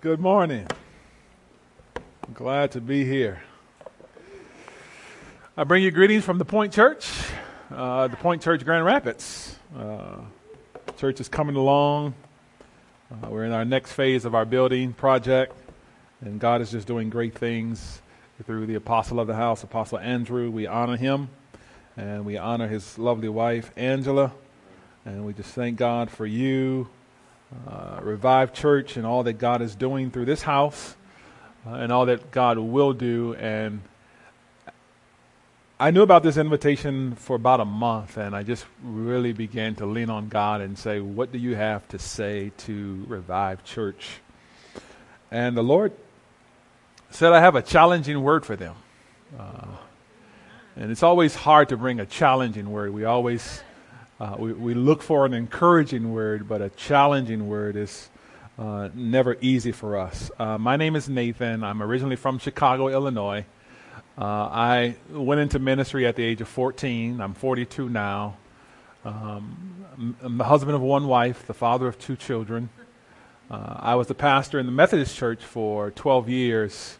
Good morning. I'm glad to be here. I bring you greetings from the Point Church, uh, the Point Church Grand Rapids. Uh, church is coming along. Uh, we're in our next phase of our building project, and God is just doing great things through the apostle of the house, Apostle Andrew. We honor him, and we honor his lovely wife, Angela, and we just thank God for you uh, Revive Church and all that God is doing through this house uh, and all that God will do. And I knew about this invitation for about a month, and I just really began to lean on God and say, What do you have to say to Revive Church? And the Lord said, I have a challenging word for them. Uh, and it's always hard to bring a challenging word. We always uh, we, we look for an encouraging word, but a challenging word is uh, never easy for us. Uh, my name is Nathan. I'm originally from Chicago, Illinois. Uh, I went into ministry at the age of 14. I'm 42 now. Um, I'm the husband of one wife, the father of two children. Uh, I was the pastor in the Methodist Church for 12 years,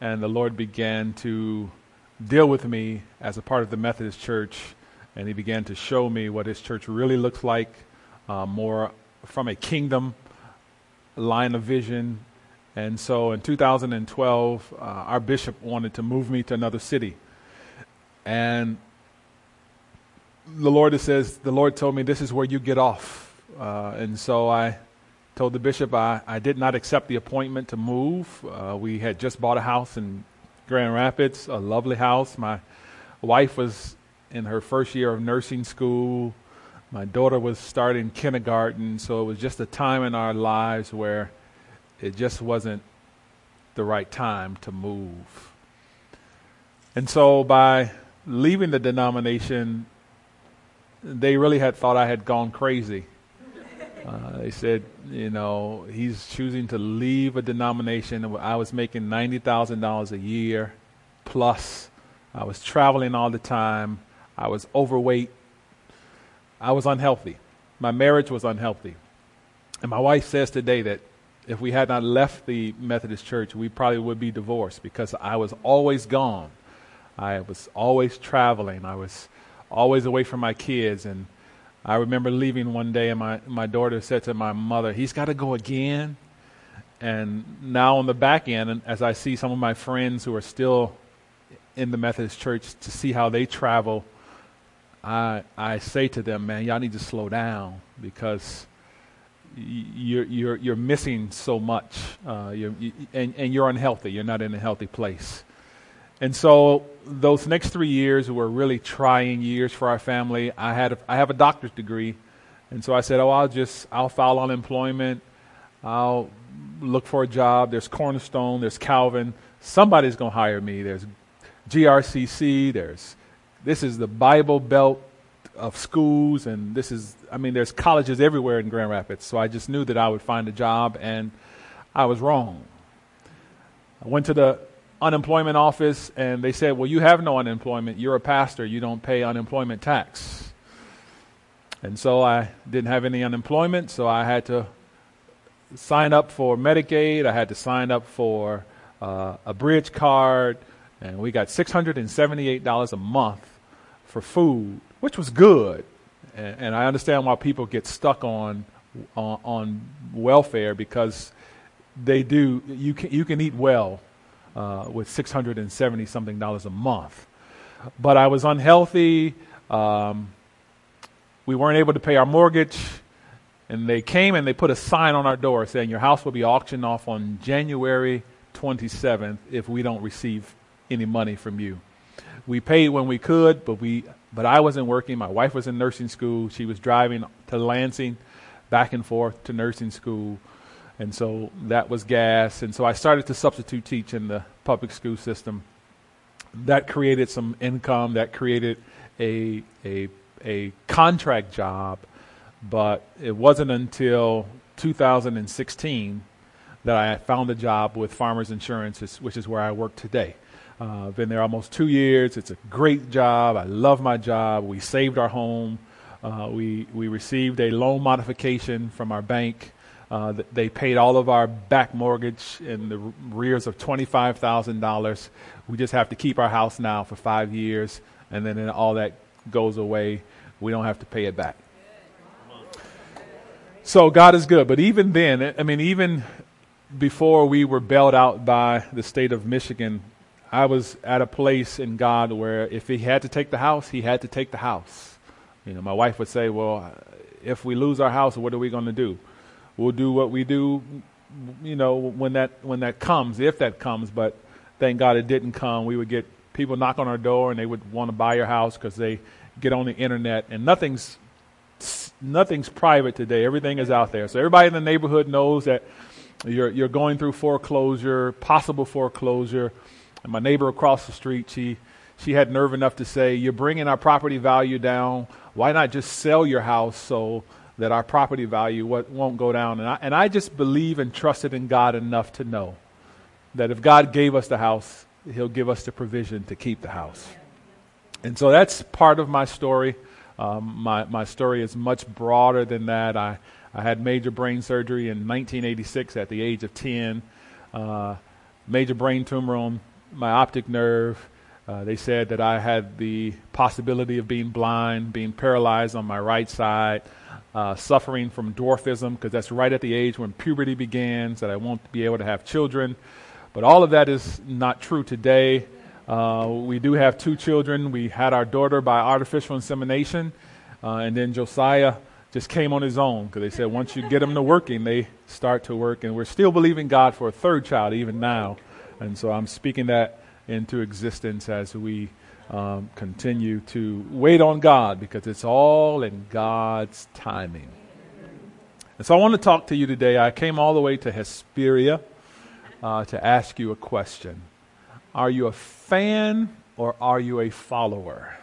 and the Lord began to deal with me as a part of the Methodist Church and he began to show me what his church really looks like, uh, more from a kingdom line of vision. And so in 2012, uh, our bishop wanted to move me to another city. And the Lord says, the Lord told me this is where you get off. Uh, and so I told the bishop I, I did not accept the appointment to move. Uh, we had just bought a house in Grand Rapids, a lovely house. My wife was in her first year of nursing school. My daughter was starting kindergarten, so it was just a time in our lives where it just wasn't the right time to move. And so by leaving the denomination, they really had thought I had gone crazy. Uh, they said, you know, he's choosing to leave a denomination. I was making $90,000 a year plus. I was traveling all the time. I was overweight. I was unhealthy. My marriage was unhealthy. And my wife says today that if we had not left the Methodist church, we probably would be divorced because I was always gone. I was always traveling. I was always away from my kids. And I remember leaving one day, and my, my daughter said to my mother, He's got to go again. And now on the back end, as I see some of my friends who are still in the Methodist church to see how they travel I I say to them, man, y'all need to slow down because you're you're you're missing so much. Uh, you're, you, and and you're unhealthy. You're not in a healthy place. And so those next three years were really trying years for our family. I had a, I have a doctor's degree, and so I said, oh, I'll just I'll file unemployment. I'll look for a job. There's Cornerstone. There's Calvin. Somebody's to hire me. There's GRCC. There's this is the Bible Belt of schools, and this is, I mean, there's colleges everywhere in Grand Rapids. So I just knew that I would find a job, and I was wrong. I went to the unemployment office, and they said, Well, you have no unemployment. You're a pastor. You don't pay unemployment tax. And so I didn't have any unemployment, so I had to sign up for Medicaid. I had to sign up for uh, a bridge card, and we got $678 a month for food, which was good. And, and I understand why people get stuck on, on, on welfare because they do. You can you can eat well uh, with 670 something dollars a month, but I was unhealthy. Um, we weren't able to pay our mortgage. And they came and they put a sign on our door saying, Your house will be auctioned off on January 27th if we don't receive any money from you we paid when we could, but we but I wasn't working. My wife was in nursing school. She was driving to Lansing, back and forth to nursing school, and so that was gas. And so I started to substitute teach in the public school system. That created some income. That created a a a contract job, but it wasn't until 2016 that I found a job with Farmers Insurance, which is where I work today. Uh, been there almost two years. It's a great job. I love my job. We saved our home. Uh, we we received a loan modification from our bank Uh, they paid all of our back mortgage in the rears of $25,000. We just have to keep our house now for five years, and then all that goes away. We don't have to pay it back. So God is good. But even then, I mean, even before we were bailed out by the state of Michigan, I was at a place in God where if He had to take the house, He had to take the house. You know, my wife would say, "Well, if we lose our house, what are we going to do? We'll do what we do, you know, when that when that comes, if that comes." But thank God it didn't come. We would get people knock on our door and they would want to buy your house because they get on the internet and nothing's nothing's private today. Everything is out there. So everybody in the neighborhood knows that you're you're going through foreclosure, possible foreclosure. And my neighbor across the street, she she had nerve enough to say, "You're bringing our property value down. Why not just sell your house so that our property value won't go down?" And I, and I just believe and trusted in God enough to know that if God gave us the house, He'll give us the provision to keep the house. And so that's part of my story. Um, my my story is much broader than that. I I had major brain surgery in 1986 at the age of 10. Uh, major brain tumor on my optic nerve. Uh, they said that I had the possibility of being blind, being paralyzed on my right side, uh, suffering from dwarfism, because that's right at the age when puberty begins, that I won't be able to have children. But all of that is not true today. Uh, we do have two children. We had our daughter by artificial insemination, uh, and then Josiah just came on his own because they said once you get them to working, they start to work. And we're still believing God for a third child even now. And so I'm speaking that into existence as we um, continue to wait on God because it's all in God's timing. And so I want to talk to you today. I came all the way to Hesperia uh, to ask you a question Are you a fan or are you a follower?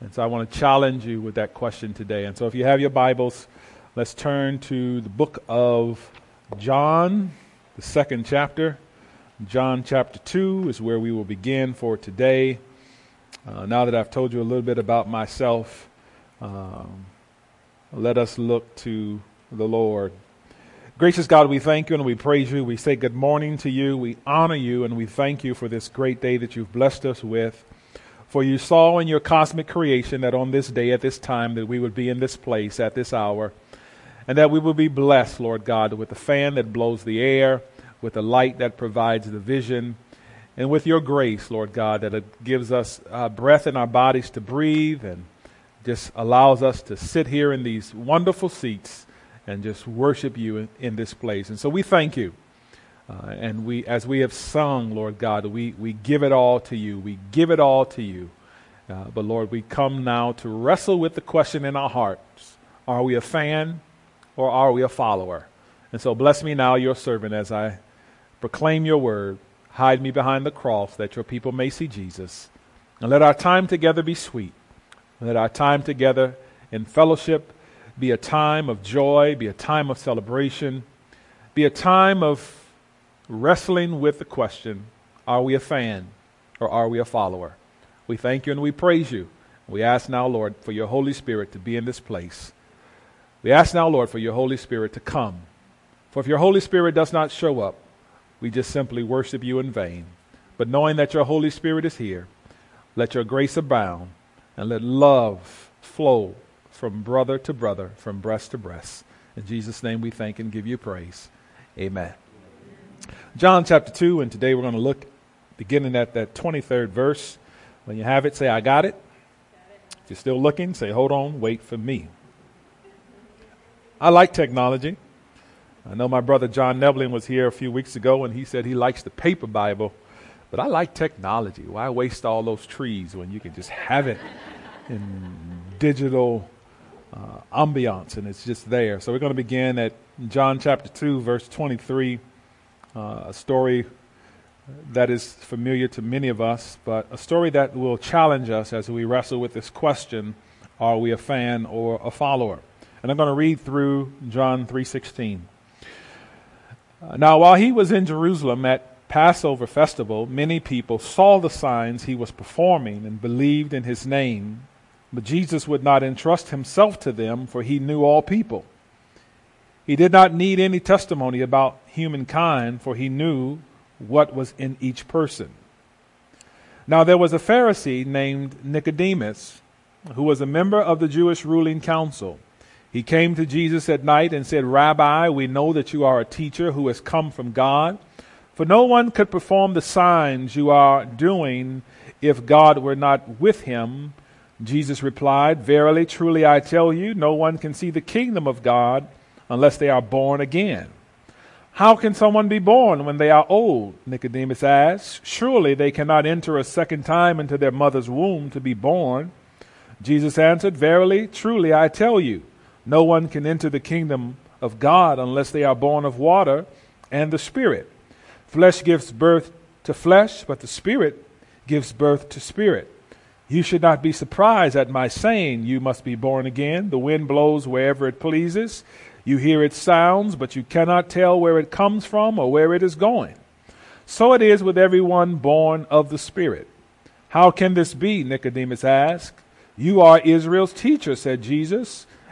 And so I want to challenge you with that question today. And so if you have your Bibles, let's turn to the book of John, the second chapter. John chapter 2 is where we will begin for today. Uh, now that I've told you a little bit about myself, um, let us look to the Lord. Gracious God, we thank you and we praise you. We say good morning to you. We honor you and we thank you for this great day that you've blessed us with. For you saw in your cosmic creation that on this day, at this time, that we would be in this place at this hour, and that we would be blessed, Lord God, with the fan that blows the air with the light that provides the vision, and with your grace, Lord God, that it gives us uh, breath in our bodies to breathe and just allows us to sit here in these wonderful seats and just worship you in, in this place. And so we thank you. Uh, and we, as we have sung, Lord God, we, we give it all to you. We give it all to you. Uh, but Lord, we come now to wrestle with the question in our hearts Are we a fan or are we a follower? And so bless me now, your servant, as I proclaim your word. Hide me behind the cross that your people may see Jesus. And let our time together be sweet. Let our time together in fellowship be a time of joy, be a time of celebration, be a time of wrestling with the question are we a fan or are we a follower? We thank you and we praise you. We ask now, Lord, for your Holy Spirit to be in this place. We ask now, Lord, for your Holy Spirit to come. For if your Holy Spirit does not show up, we just simply worship you in vain. But knowing that your Holy Spirit is here, let your grace abound and let love flow from brother to brother, from breast to breast. In Jesus' name we thank and give you praise. Amen. John chapter 2, and today we're going to look beginning at that 23rd verse. When you have it, say, I got it. If you're still looking, say, hold on, wait for me. I like technology. I know my brother John Nevlin was here a few weeks ago and he said he likes the paper Bible, but I like technology. Why waste all those trees when you can just have it in digital uh, ambiance and it's just there? So we're going to begin at John chapter 2, verse 23, uh, a story that is familiar to many of us, but a story that will challenge us as we wrestle with this question are we a fan or a follower? And I'm going to read through John 3:16. Uh, now, while he was in Jerusalem at Passover festival, many people saw the signs he was performing and believed in his name. But Jesus would not entrust himself to them, for he knew all people. He did not need any testimony about humankind, for he knew what was in each person. Now there was a Pharisee named Nicodemus, who was a member of the Jewish ruling council. He came to Jesus at night and said, Rabbi, we know that you are a teacher who has come from God, for no one could perform the signs you are doing if God were not with him. Jesus replied, Verily, truly, I tell you, no one can see the kingdom of God unless they are born again. How can someone be born when they are old? Nicodemus asked. Surely they cannot enter a second time into their mother's womb to be born. Jesus answered, Verily, truly, I tell you, no one can enter the kingdom of God unless they are born of water and the Spirit. Flesh gives birth to flesh, but the Spirit gives birth to spirit. You should not be surprised at my saying, You must be born again. The wind blows wherever it pleases. You hear its sounds, but you cannot tell where it comes from or where it is going. So it is with everyone born of the Spirit. How can this be? Nicodemus asked. You are Israel's teacher, said Jesus.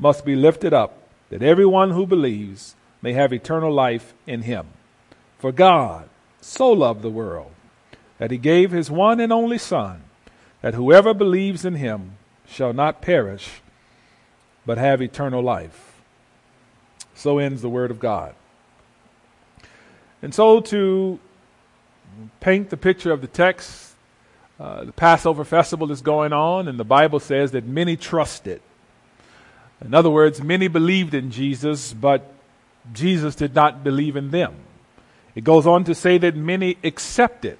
must be lifted up, that everyone who believes may have eternal life in him. For God so loved the world that he gave his one and only Son, that whoever believes in him shall not perish, but have eternal life. So ends the Word of God. And so, to paint the picture of the text, uh, the Passover festival is going on, and the Bible says that many trusted. In other words, many believed in Jesus, but Jesus did not believe in them. It goes on to say that many accepted.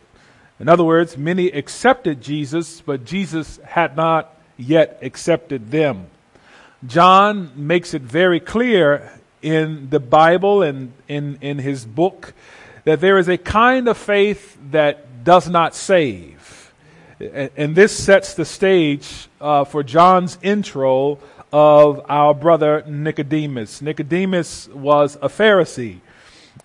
In other words, many accepted Jesus, but Jesus had not yet accepted them. John makes it very clear in the Bible and in, in his book that there is a kind of faith that does not save. And, this sets the stage uh, for John's intro of our brother Nicodemus. Nicodemus was a Pharisee.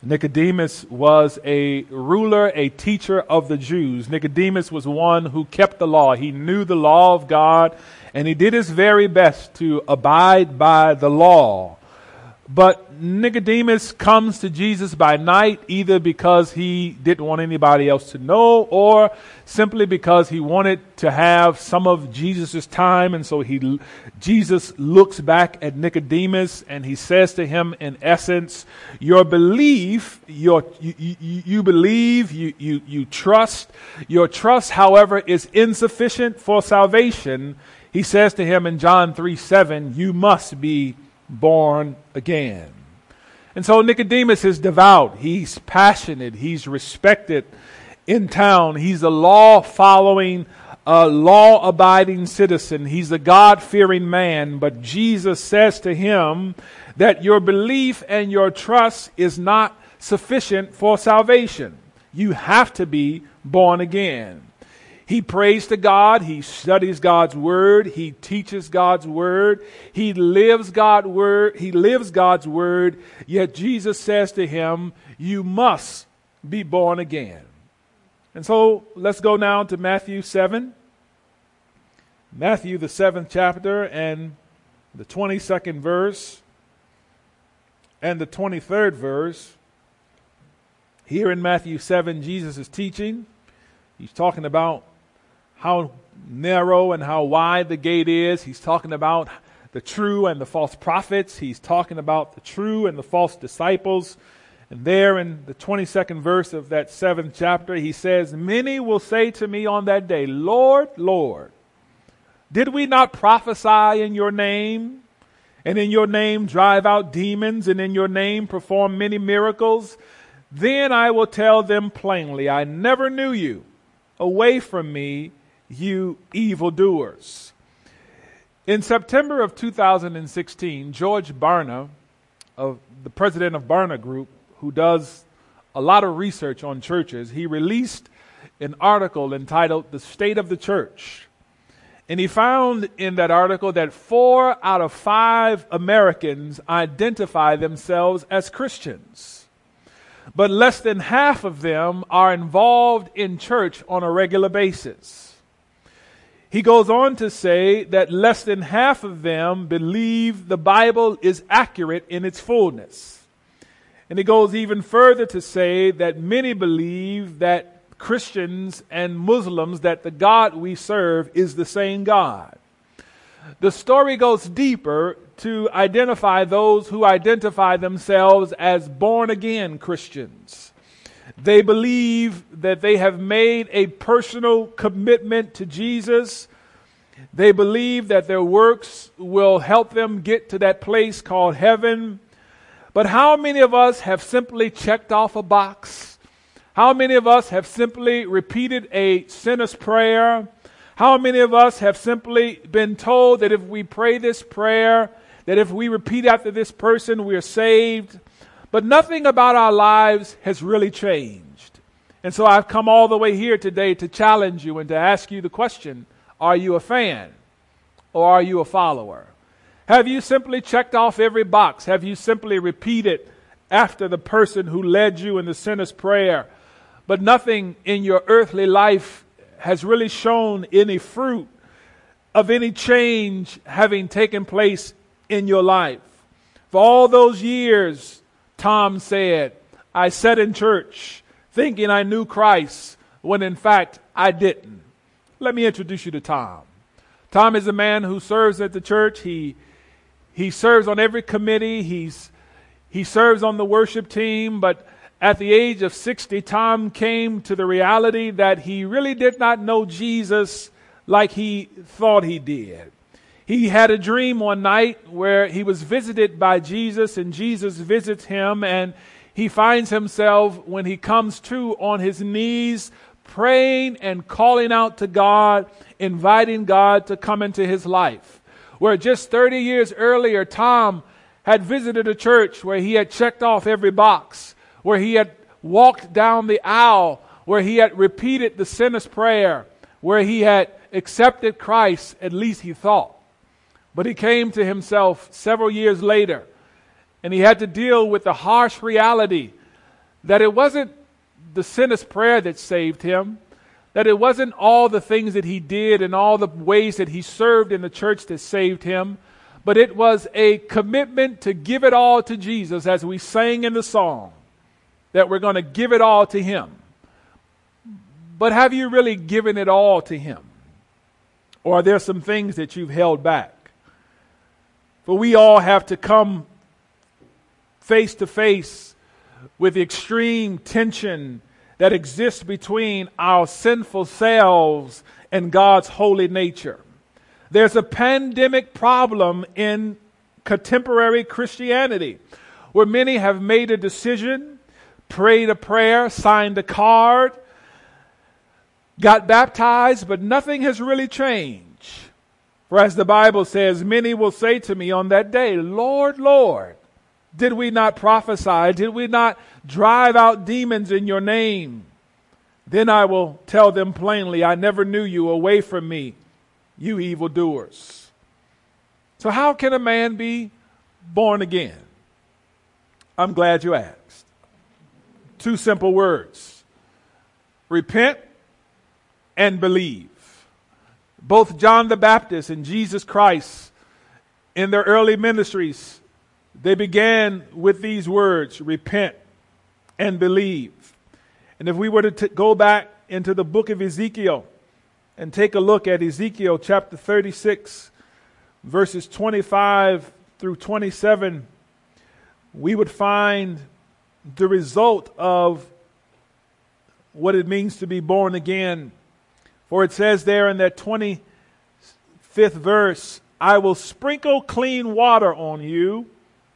Nicodemus was a ruler, a teacher of the Jews. Nicodemus was one who kept the law. He knew the law of God and he did his very best to abide by the law. But Nicodemus comes to Jesus by night either because he didn't want anybody else to know or simply because he wanted to have some of Jesus' time. And so he, Jesus looks back at Nicodemus and he says to him, in essence, your belief, your, you, you, you believe, you, you, you trust. Your trust, however, is insufficient for salvation. He says to him in John 3 7, you must be born again. And so Nicodemus is devout. He's passionate. He's respected in town. He's a law following, a law abiding citizen. He's a God fearing man. But Jesus says to him that your belief and your trust is not sufficient for salvation. You have to be born again. He prays to God. He studies God's word. He teaches God's word. He lives God's word. He lives God's word. Yet Jesus says to him, you must be born again. And so let's go now to Matthew 7. Matthew, the seventh chapter, and the 22nd verse, and the 23rd verse. Here in Matthew 7, Jesus is teaching. He's talking about how narrow and how wide the gate is. He's talking about the true and the false prophets. He's talking about the true and the false disciples. And there in the 22nd verse of that seventh chapter, he says, Many will say to me on that day, Lord, Lord, did we not prophesy in your name? And in your name drive out demons, and in your name perform many miracles? Then I will tell them plainly, I never knew you. Away from me, you evildoers. In September of 2016, George Barna of the president of Barna Group, who does a lot of research on churches, he released an article entitled The State of the Church. And he found in that article that four out of five Americans identify themselves as Christians. But less than half of them are involved in church on a regular basis. He goes on to say that less than half of them believe the Bible is accurate in its fullness. And he goes even further to say that many believe that Christians and Muslims that the God we serve is the same God. The story goes deeper to identify those who identify themselves as born again Christians. They believe that they have made a personal commitment to Jesus. They believe that their works will help them get to that place called heaven. But how many of us have simply checked off a box? How many of us have simply repeated a sinner's prayer? How many of us have simply been told that if we pray this prayer, that if we repeat after this person, we are saved? But nothing about our lives has really changed. And so I've come all the way here today to challenge you and to ask you the question Are you a fan or are you a follower? Have you simply checked off every box? Have you simply repeated after the person who led you in the sinner's prayer? but nothing in your earthly life has really shown any fruit of any change having taken place in your life. For all those years, Tom said, I sat in church thinking I knew Christ when in fact I didn't. Let me introduce you to Tom. Tom is a man who serves at the church. He, he serves on every committee. He's, he serves on the worship team, but at the age of 60, Tom came to the reality that he really did not know Jesus like he thought he did. He had a dream one night where he was visited by Jesus, and Jesus visits him, and he finds himself, when he comes to, on his knees, praying and calling out to God, inviting God to come into his life. Where just 30 years earlier, Tom had visited a church where he had checked off every box where he had walked down the aisle, where he had repeated the sinner's prayer, where he had accepted Christ, at least he thought. But he came to himself several years later, and he had to deal with the harsh reality that it wasn't the sinner's prayer that saved him, that it wasn't all the things that he did and all the ways that he served in the church that saved him, but it was a commitment to give it all to Jesus as we sang in the song that we're going to give it all to Him. But have you really given it all to Him? Or are there some things that you've held back? For we all have to come face to face with the extreme tension that exists between our sinful selves and God's holy nature. There's a pandemic problem in contemporary Christianity where many have made a decision prayed a prayer, signed a card, got baptized, but nothing has really changed. For as the Bible says, many will say to me on that day, Lord, Lord, did we not prophesy? Did we not drive out demons in your name? Then I will tell them plainly, I never knew you away from me, you evildoers. So, how can a man be born again? I'm glad you asked. Two simple words repent and believe. Both John the Baptist and Jesus Christ, in their early ministries, they began with these words repent and believe. And if we were to t- go back into the book of Ezekiel and take a look at Ezekiel chapter 36, verses 25 through 27, we would find the result of what it means to be born again. For it says there in that 25th verse, I will sprinkle clean water on you,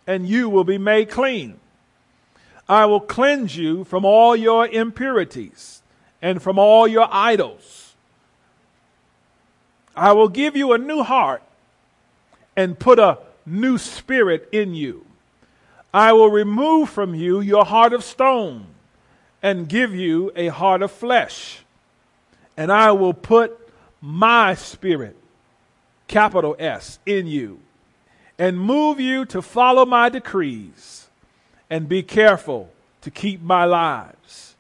and you will be made clean. I will cleanse you from all your impurities and from all your idols. I will give you a new heart and put a new spirit in you. I will remove from you your heart of stone and give you a heart of flesh. And I will put my spirit, capital S, in you and move you to follow my decrees and be careful to keep my lives.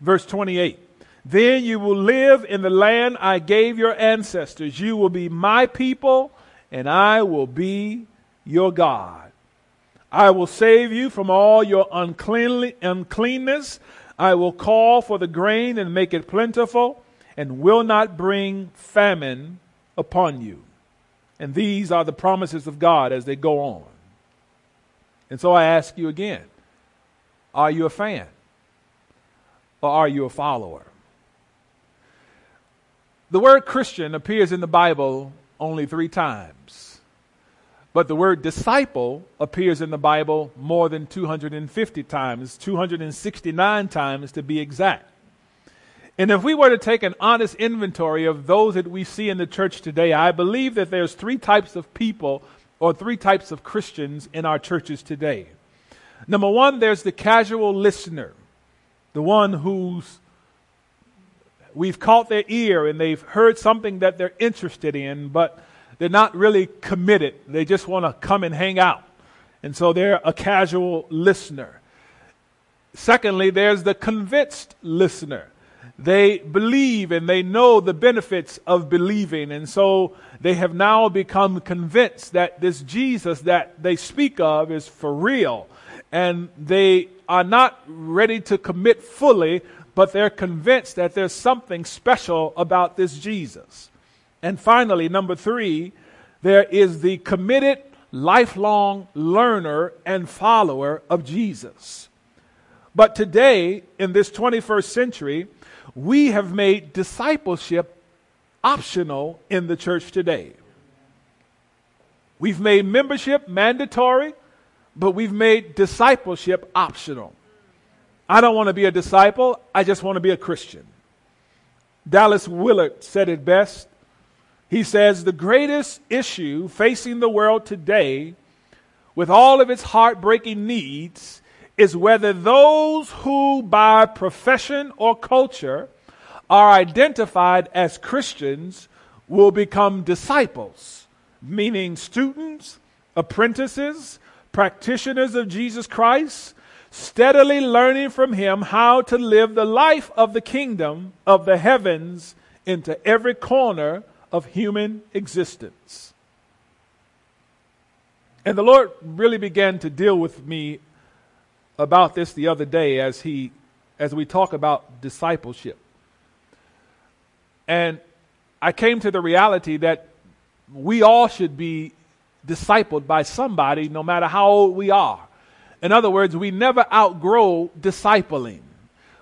Verse 28. Then you will live in the land I gave your ancestors. You will be my people and I will be your God. I will save you from all your uncleanness. I will call for the grain and make it plentiful, and will not bring famine upon you. And these are the promises of God as they go on. And so I ask you again are you a fan? Or are you a follower? The word Christian appears in the Bible only three times. But the word disciple appears in the Bible more than 250 times, 269 times to be exact. And if we were to take an honest inventory of those that we see in the church today, I believe that there's three types of people or three types of Christians in our churches today. Number one, there's the casual listener, the one who's we've caught their ear and they've heard something that they're interested in, but they're not really committed. They just want to come and hang out. And so they're a casual listener. Secondly, there's the convinced listener. They believe and they know the benefits of believing. And so they have now become convinced that this Jesus that they speak of is for real. And they are not ready to commit fully, but they're convinced that there's something special about this Jesus. And finally, number three, there is the committed, lifelong learner and follower of Jesus. But today, in this 21st century, we have made discipleship optional in the church today. We've made membership mandatory, but we've made discipleship optional. I don't want to be a disciple, I just want to be a Christian. Dallas Willard said it best. He says, The greatest issue facing the world today, with all of its heartbreaking needs, is whether those who, by profession or culture, are identified as Christians will become disciples, meaning students, apprentices, practitioners of Jesus Christ, steadily learning from him how to live the life of the kingdom of the heavens into every corner of human existence. And the Lord really began to deal with me about this the other day as he as we talk about discipleship. And I came to the reality that we all should be discipled by somebody no matter how old we are. In other words, we never outgrow discipling.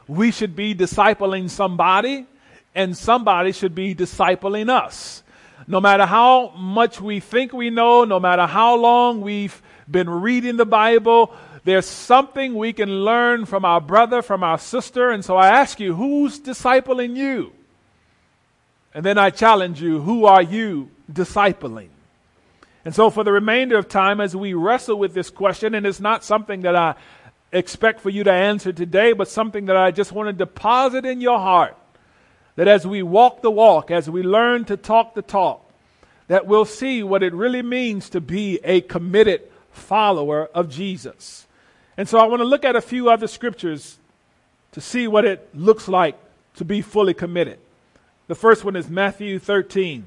We should be discipling somebody, and somebody should be discipling us. No matter how much we think we know, no matter how long we've been reading the Bible, there's something we can learn from our brother, from our sister. And so I ask you, who's discipling you? And then I challenge you, who are you discipling? And so, for the remainder of time, as we wrestle with this question, and it's not something that I expect for you to answer today, but something that I just want to deposit in your heart, that as we walk the walk, as we learn to talk the talk, that we'll see what it really means to be a committed follower of Jesus. And so, I want to look at a few other scriptures to see what it looks like to be fully committed. The first one is Matthew 13.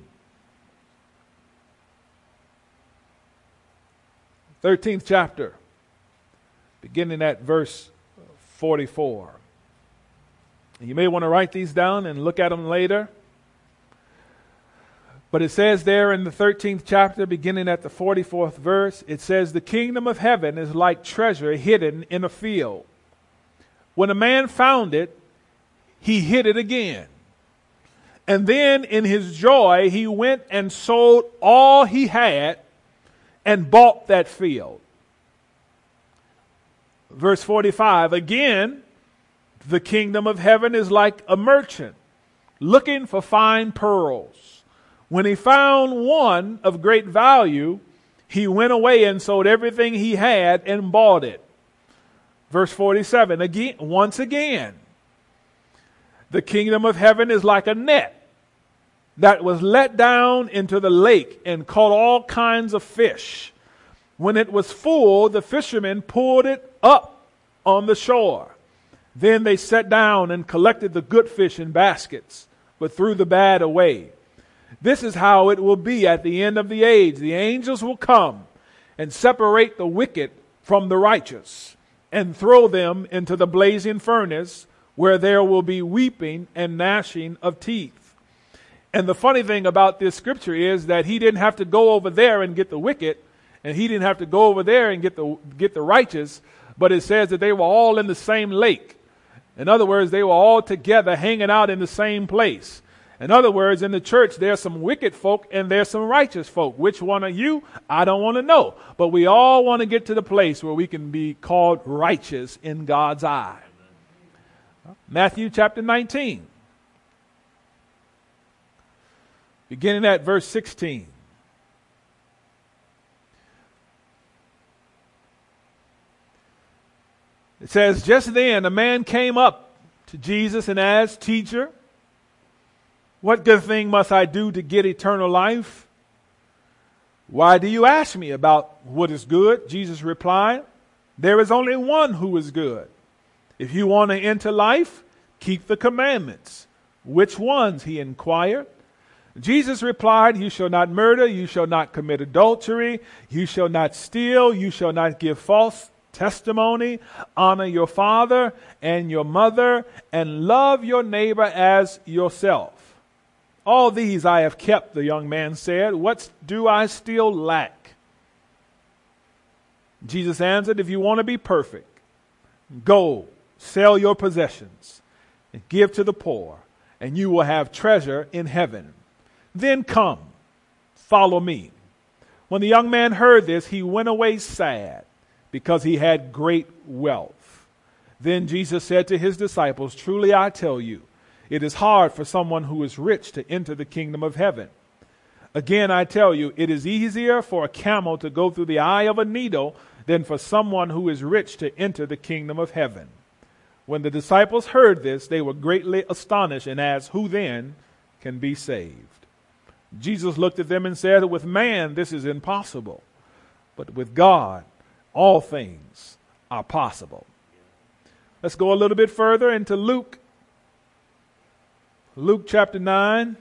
13th chapter, beginning at verse 44. You may want to write these down and look at them later. But it says there in the 13th chapter, beginning at the 44th verse, it says, The kingdom of heaven is like treasure hidden in a field. When a man found it, he hid it again. And then in his joy, he went and sold all he had and bought that field. Verse 45 again, the kingdom of heaven is like a merchant looking for fine pearls. When he found one of great value, he went away and sold everything he had and bought it. Verse 47 again, once again, the kingdom of heaven is like a net that was let down into the lake and caught all kinds of fish. When it was full, the fishermen pulled it up on the shore. Then they sat down and collected the good fish in baskets, but threw the bad away. This is how it will be at the end of the age. The angels will come and separate the wicked from the righteous and throw them into the blazing furnace where there will be weeping and gnashing of teeth. And the funny thing about this scripture is that he didn't have to go over there and get the wicked, and he didn't have to go over there and get the, get the righteous, but it says that they were all in the same lake. In other words, they were all together hanging out in the same place. In other words, in the church, there's some wicked folk and there's some righteous folk. Which one are you? I don't want to know. But we all want to get to the place where we can be called righteous in God's eye. Matthew chapter 19, beginning at verse 16. It says, Just then a man came up to Jesus and asked, Teacher, what good thing must I do to get eternal life? Why do you ask me about what is good? Jesus replied, There is only one who is good. If you want to enter life, keep the commandments. Which ones? He inquired. Jesus replied, You shall not murder, you shall not commit adultery, you shall not steal, you shall not give false testimony, honor your father and your mother, and love your neighbor as yourself. All these I have kept, the young man said. What do I still lack? Jesus answered, If you want to be perfect, go sell your possessions and give to the poor, and you will have treasure in heaven. Then come, follow me. When the young man heard this, he went away sad because he had great wealth. Then Jesus said to his disciples, Truly I tell you, it is hard for someone who is rich to enter the kingdom of heaven. Again, I tell you, it is easier for a camel to go through the eye of a needle than for someone who is rich to enter the kingdom of heaven. When the disciples heard this, they were greatly astonished and asked, Who then can be saved? Jesus looked at them and said, With man this is impossible, but with God all things are possible. Let's go a little bit further into Luke. Luke chapter 9,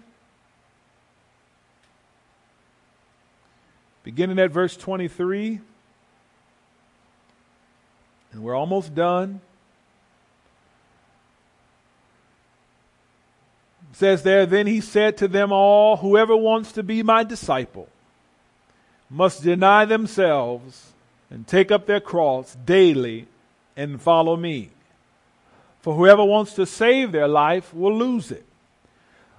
beginning at verse 23. And we're almost done. says there, then he said to them all, Whoever wants to be my disciple must deny themselves and take up their cross daily and follow me. For whoever wants to save their life will lose it.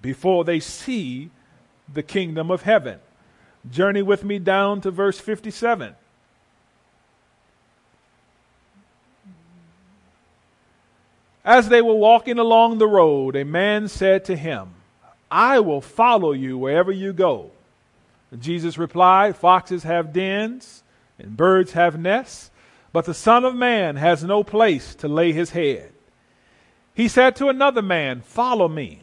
before they see the kingdom of heaven. Journey with me down to verse 57. As they were walking along the road, a man said to him, I will follow you wherever you go. Jesus replied, Foxes have dens and birds have nests, but the Son of Man has no place to lay his head. He said to another man, Follow me.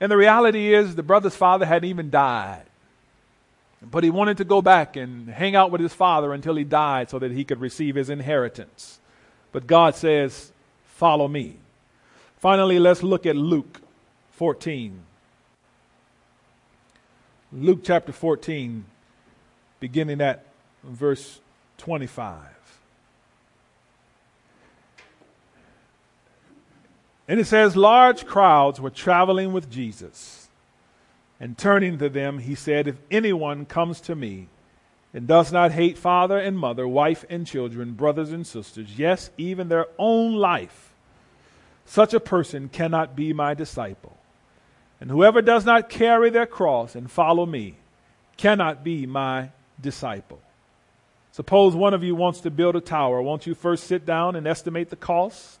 And the reality is, the brother's father hadn't even died. But he wanted to go back and hang out with his father until he died so that he could receive his inheritance. But God says, Follow me. Finally, let's look at Luke 14. Luke chapter 14, beginning at verse 25. And it says, Large crowds were traveling with Jesus. And turning to them, he said, If anyone comes to me and does not hate father and mother, wife and children, brothers and sisters, yes, even their own life, such a person cannot be my disciple. And whoever does not carry their cross and follow me cannot be my disciple. Suppose one of you wants to build a tower. Won't you first sit down and estimate the cost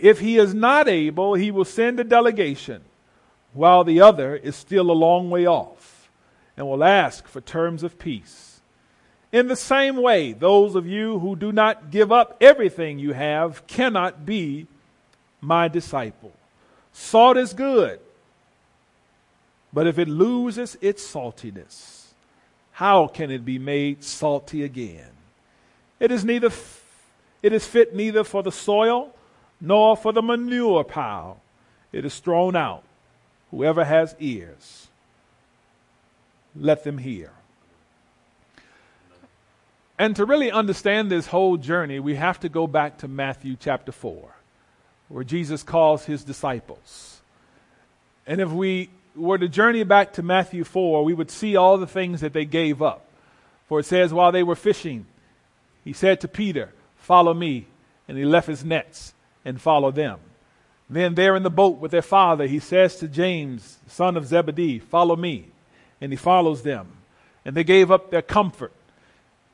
If he is not able, he will send a delegation while the other is still a long way off and will ask for terms of peace. In the same way, those of you who do not give up everything you have cannot be my disciple. Salt is good, but if it loses its saltiness, how can it be made salty again? It is neither it is fit neither for the soil nor for the manure pile. It is thrown out. Whoever has ears, let them hear. And to really understand this whole journey, we have to go back to Matthew chapter 4, where Jesus calls his disciples. And if we were to journey back to Matthew 4, we would see all the things that they gave up. For it says, while they were fishing, he said to Peter, Follow me. And he left his nets and follow them. Then, there in the boat with their father, he says to James, son of Zebedee, Follow me. And he follows them. And they gave up their comfort.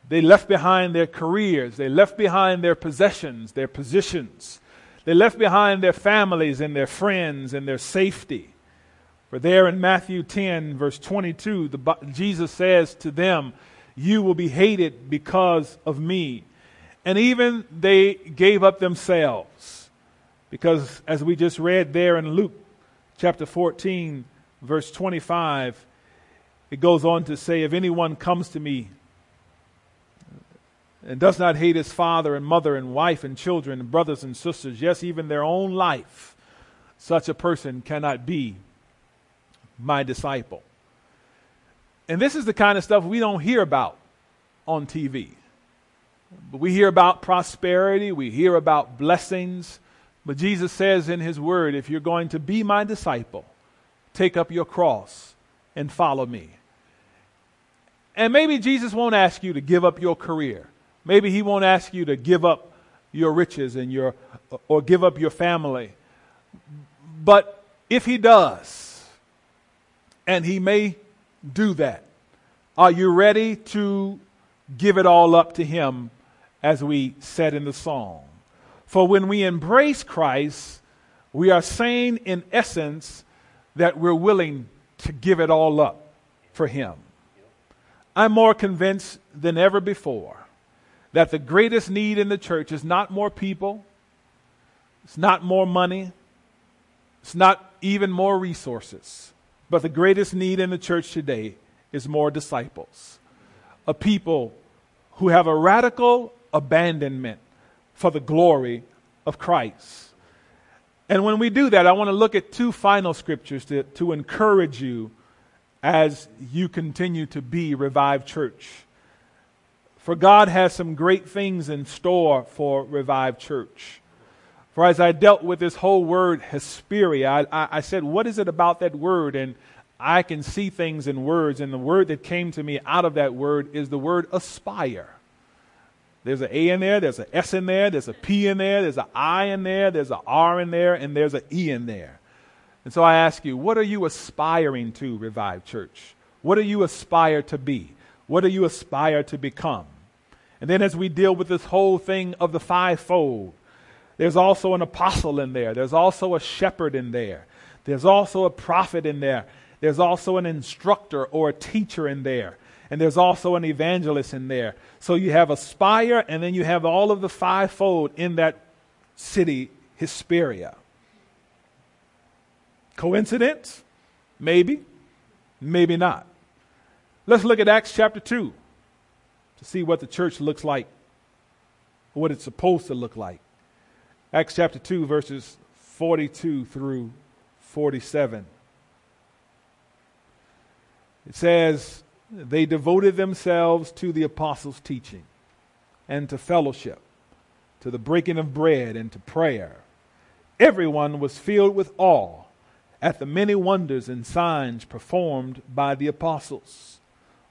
They left behind their careers. They left behind their possessions, their positions. They left behind their families and their friends and their safety. For there in Matthew 10, verse 22, the, Jesus says to them, You will be hated because of me. And even they gave up themselves. Because as we just read there in Luke chapter 14, verse 25, it goes on to say, If anyone comes to me and does not hate his father and mother and wife and children and brothers and sisters, yes, even their own life, such a person cannot be my disciple. And this is the kind of stuff we don't hear about on TV. But we hear about prosperity, we hear about blessings. But Jesus says in his word, if you're going to be my disciple, take up your cross and follow me. And maybe Jesus won't ask you to give up your career. Maybe he won't ask you to give up your riches and your or give up your family. But if he does, and he may do that. Are you ready to give it all up to him as we said in the song? For when we embrace Christ, we are saying in essence that we're willing to give it all up for him. I'm more convinced than ever before that the greatest need in the church is not more people, it's not more money, it's not even more resources. But the greatest need in the church today is more disciples, a people who have a radical abandonment for the glory of Christ. And when we do that, I want to look at two final scriptures to, to encourage you as you continue to be Revived Church. For God has some great things in store for Revived Church. For as I dealt with this whole word, Hesperia, I, I, I, said, what is it about that word? And I can see things in words, and the word that came to me out of that word is the word aspire. There's an A in there, there's an S in there, there's a P in there, there's an I in there, there's an R in there, and there's an E in there. And so I ask you, what are you aspiring to, Revive Church? What do you aspire to be? What do you aspire to become? And then as we deal with this whole thing of the fivefold, there's also an apostle in there. There's also a shepherd in there. There's also a prophet in there. There's also an instructor or a teacher in there. And there's also an evangelist in there. So you have a spire, and then you have all of the fivefold in that city, Hesperia. Coincidence? Maybe. Maybe not. Let's look at Acts chapter 2 to see what the church looks like, what it's supposed to look like. Acts chapter 2, verses 42 through 47. It says, They devoted themselves to the apostles' teaching and to fellowship, to the breaking of bread and to prayer. Everyone was filled with awe at the many wonders and signs performed by the apostles.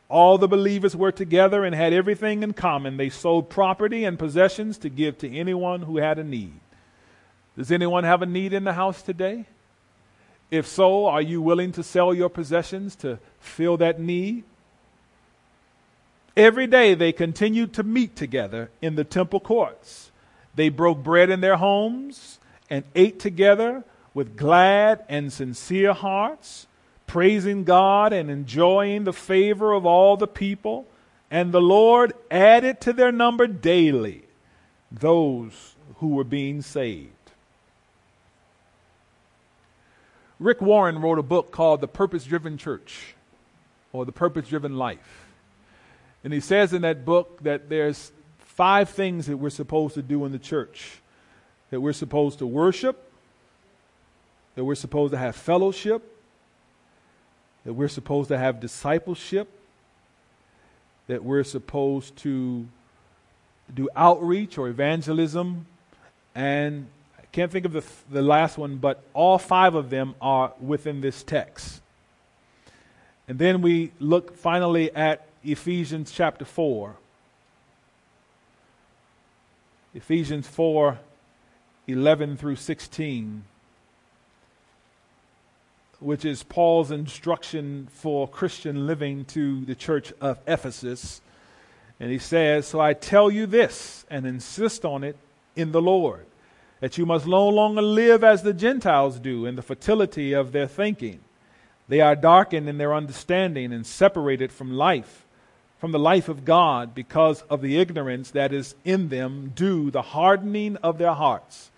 All the believers were together and had everything in common. They sold property and possessions to give to anyone who had a need. Does anyone have a need in the house today? If so, are you willing to sell your possessions to fill that need? Every day they continued to meet together in the temple courts. They broke bread in their homes and ate together with glad and sincere hearts, praising God and enjoying the favor of all the people. And the Lord added to their number daily those who were being saved. Rick Warren wrote a book called The Purpose Driven Church or The Purpose Driven Life. And he says in that book that there's five things that we're supposed to do in the church. That we're supposed to worship, that we're supposed to have fellowship, that we're supposed to have discipleship, that we're supposed to do outreach or evangelism, and I can't think of the, the last one, but all five of them are within this text. And then we look finally at Ephesians chapter 4. Ephesians 4 11 through 16, which is Paul's instruction for Christian living to the church of Ephesus. And he says, So I tell you this and insist on it in the Lord that you must no longer live as the Gentiles do in the fertility of their thinking. They are darkened in their understanding and separated from life, from the life of God, because of the ignorance that is in them due the hardening of their hearts.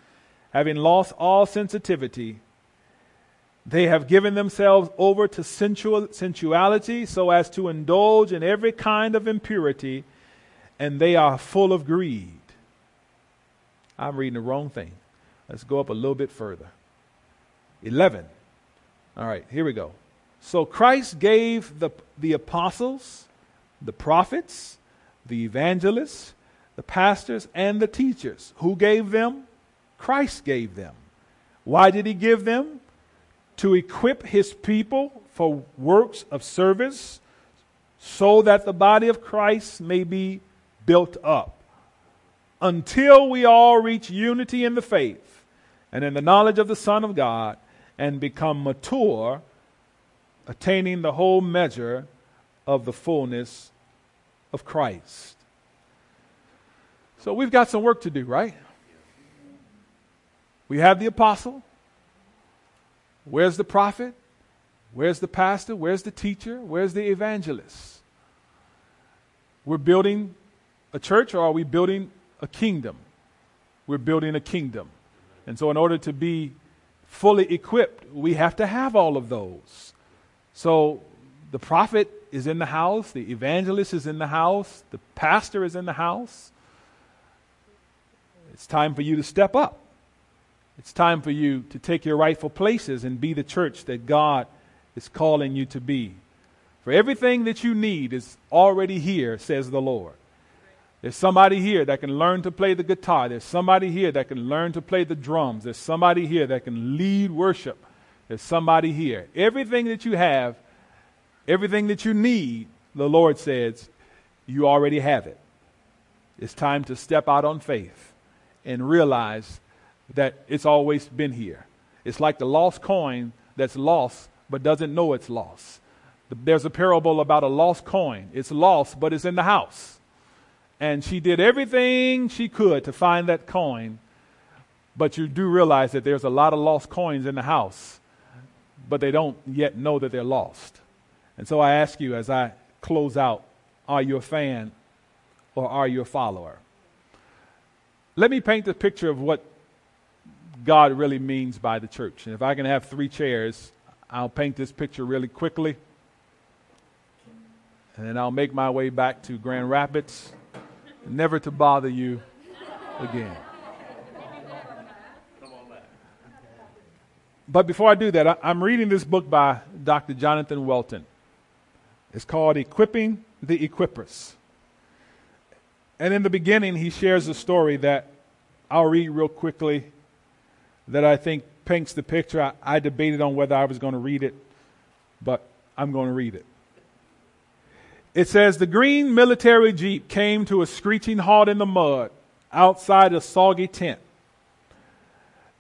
Having lost all sensitivity, they have given themselves over to sensual, sensuality so as to indulge in every kind of impurity, and they are full of greed. I'm reading the wrong thing. Let's go up a little bit further. 11. All right, here we go. So Christ gave the, the apostles, the prophets, the evangelists, the pastors, and the teachers. Who gave them? Christ gave them. Why did he give them? To equip his people for works of service so that the body of Christ may be built up until we all reach unity in the faith and in the knowledge of the Son of God and become mature, attaining the whole measure of the fullness of Christ. So we've got some work to do, right? We have the apostle. Where's the prophet? Where's the pastor? Where's the teacher? Where's the evangelist? We're building a church, or are we building a kingdom. We're building a kingdom. And so, in order to be fully equipped, we have to have all of those. So, the prophet is in the house, the evangelist is in the house, the pastor is in the house. It's time for you to step up. It's time for you to take your rightful places and be the church that God is calling you to be. For everything that you need is already here, says the Lord. There's somebody here that can learn to play the guitar. There's somebody here that can learn to play the drums. There's somebody here that can lead worship. There's somebody here. Everything that you have, everything that you need, the Lord says, you already have it. It's time to step out on faith and realize that it's always been here. It's like the lost coin that's lost but doesn't know it's lost. There's a parable about a lost coin. It's lost, but it's in the house. and she did everything she could to find that coin. But you do realize that there's a lot of lost coins in the house, but they don't yet know that they're lost. And so I ask you as I close out are you a fan or are you a follower? Let me paint the picture of what God really means by the church. And if I can have three chairs, I'll paint this picture really quickly. And then I'll make my way back to Grand Rapids, never to bother you again. But before I do that, I, am reading this book by Dr. Jonathan Welton. It's called Equipping the Equippers. And in the beginning, he shares a story that I'll read real quickly that I think paints the picture. I, I debated on whether I was going to read it, but I'm going to read it. It says The green military jeep came to a screeching halt in the mud outside a soggy tent.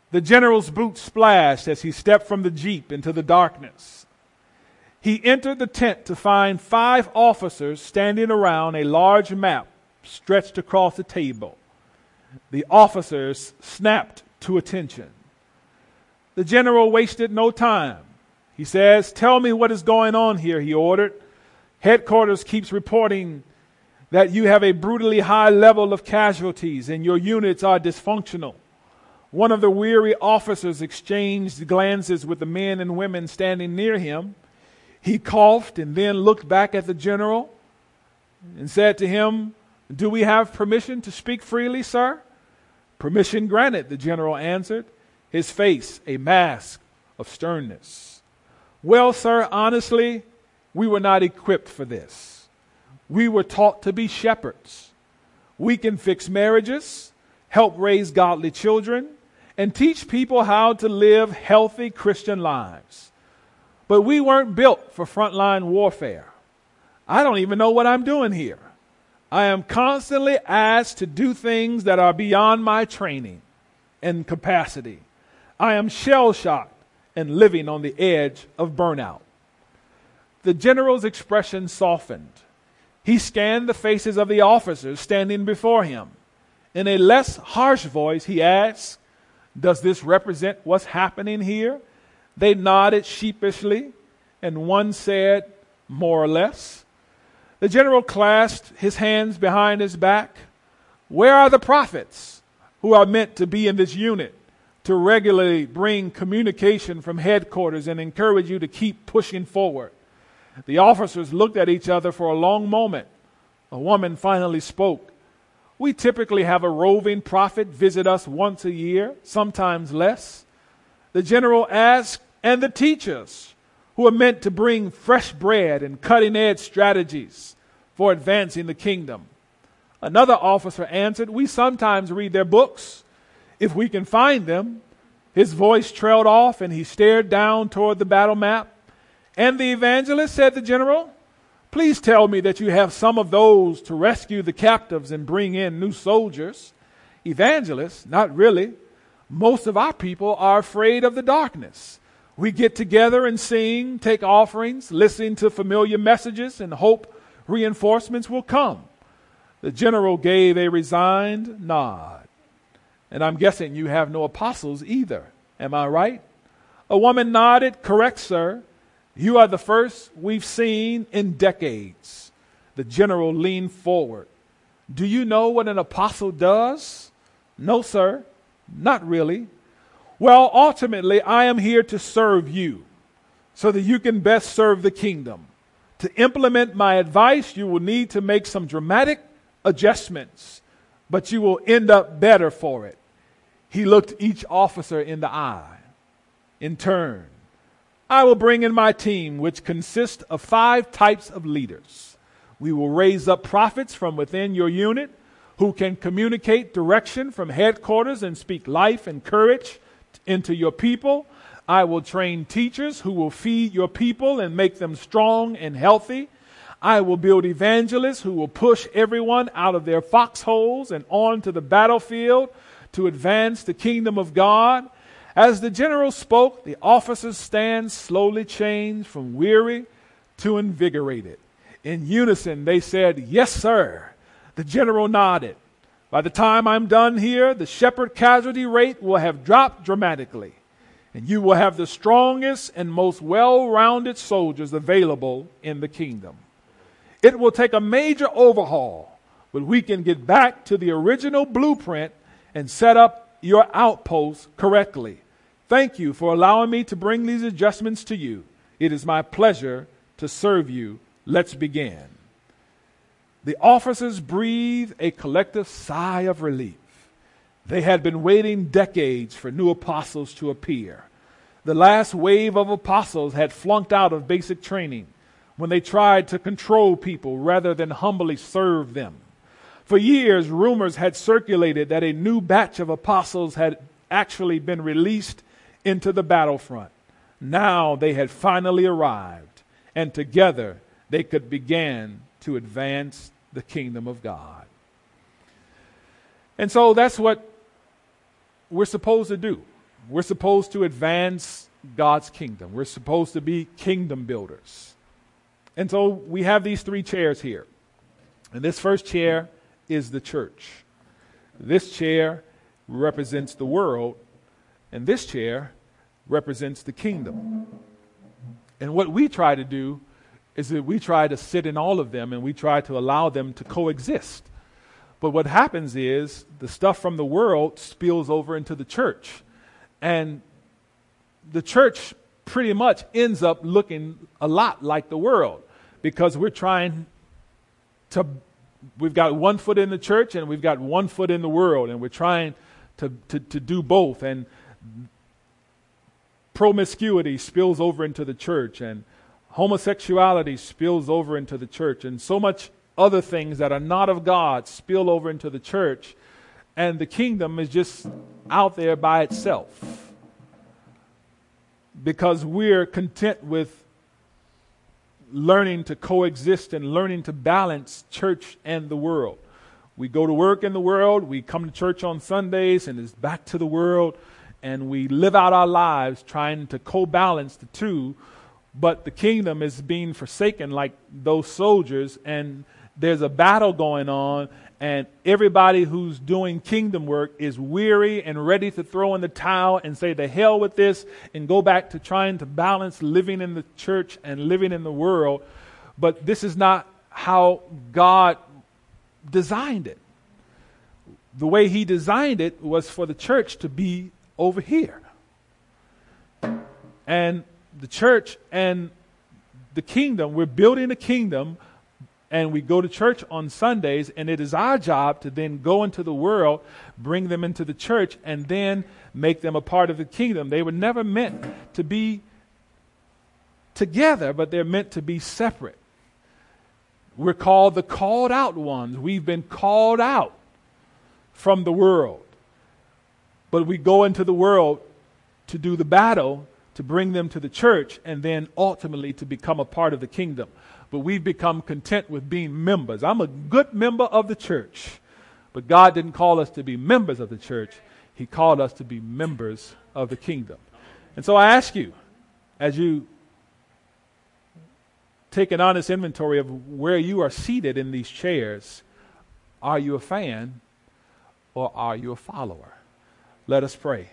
The general's boots splashed as he stepped from the jeep into the darkness. He entered the tent to find five officers standing around a large map stretched across the table. The officers snapped to attention. The general wasted no time. He says, Tell me what is going on here, he ordered. Headquarters keeps reporting that you have a brutally high level of casualties and your units are dysfunctional. One of the weary officers exchanged glances with the men and women standing near him. He coughed and then looked back at the general and said to him, Do we have permission to speak freely, sir? Permission granted, the general answered, his face a mask of sternness. Well, sir, honestly, we were not equipped for this. We were taught to be shepherds. We can fix marriages, help raise godly children, and teach people how to live healthy Christian lives. But we weren't built for frontline warfare. I don't even know what I'm doing here. I am constantly asked to do things that are beyond my training and capacity. I am shell shocked and living on the edge of burnout. The general's expression softened. He scanned the faces of the officers standing before him. In a less harsh voice, he asked, Does this represent what's happening here? They nodded sheepishly, and one said, More or less. The general clasped his hands behind his back. Where are the prophets who are meant to be in this unit to regularly bring communication from headquarters and encourage you to keep pushing forward? The officers looked at each other for a long moment. A woman finally spoke. We typically have a roving prophet visit us once a year, sometimes less. The general asked, and the teachers, who are meant to bring fresh bread and cutting edge strategies for advancing the kingdom. Another officer answered, We sometimes read their books if we can find them. His voice trailed off and he stared down toward the battle map. And the evangelist said the general, Please tell me that you have some of those to rescue the captives and bring in new soldiers. Evangelists, not really. Most of our people are afraid of the darkness. We get together and sing, take offerings, listen to familiar messages, and hope reinforcements will come. The general gave a resigned nod. And I'm guessing you have no apostles either. Am I right? A woman nodded, Correct, sir. You are the first we've seen in decades. The general leaned forward. Do you know what an apostle does? No, sir. Not really. Well, ultimately, I am here to serve you so that you can best serve the kingdom. To implement my advice, you will need to make some dramatic adjustments, but you will end up better for it. He looked each officer in the eye. In turn, I will bring in my team, which consists of five types of leaders. We will raise up prophets from within your unit who can communicate direction from headquarters and speak life and courage into your people. I will train teachers who will feed your people and make them strong and healthy. I will build evangelists who will push everyone out of their foxholes and onto the battlefield to advance the kingdom of God. As the general spoke, the officers' stand slowly changed from weary to invigorated. In unison, they said, Yes, sir. The general nodded. By the time I'm done here, the shepherd casualty rate will have dropped dramatically, and you will have the strongest and most well rounded soldiers available in the kingdom. It will take a major overhaul, but we can get back to the original blueprint and set up your outposts correctly. Thank you for allowing me to bring these adjustments to you. It is my pleasure to serve you. Let's begin. The officers breathed a collective sigh of relief. They had been waiting decades for new apostles to appear. The last wave of apostles had flunked out of basic training when they tried to control people rather than humbly serve them. For years, rumors had circulated that a new batch of apostles had actually been released into the battlefront. Now they had finally arrived, and together they could begin to advance the kingdom of God. And so that's what we're supposed to do. We're supposed to advance God's kingdom. We're supposed to be kingdom builders. And so we have these three chairs here. And this first chair is the church. This chair represents the world, and this chair represents the kingdom. And what we try to do is that we try to sit in all of them and we try to allow them to coexist. But what happens is the stuff from the world spills over into the church. And the church pretty much ends up looking a lot like the world because we're trying to, we've got one foot in the church and we've got one foot in the world, and we're trying to, to, to do both. And promiscuity spills over into the church, and homosexuality spills over into the church, and so much other things that are not of God spill over into the church, and the kingdom is just out there by itself because we're content with learning to coexist and learning to balance church and the world. We go to work in the world, we come to church on Sundays, and it's back to the world and we live out our lives trying to co balance the two, but the kingdom is being forsaken like those soldiers, and there's a battle going on, and everybody who's doing kingdom work is weary and ready to throw in the towel and say, The hell with this, and go back to trying to balance living in the church and living in the world. But this is not how God designed it. The way He designed it was for the church to be over here. And the church and the kingdom, we're building a kingdom and we go to church on Sundays, and it is our job to then go into the world, bring them into the church, and then make them a part of the kingdom. They were never meant to be together, but they're meant to be separate. We're called the called out ones. We've been called out from the world. But we go into the world to do the battle, to bring them to the church, and then ultimately to become a part of the kingdom. But we've become content with being members. I'm a good member of the church. But God didn't call us to be members of the church, He called us to be members of the kingdom. And so I ask you, as you take an honest inventory of where you are seated in these chairs, are you a fan or are you a follower? Let us pray.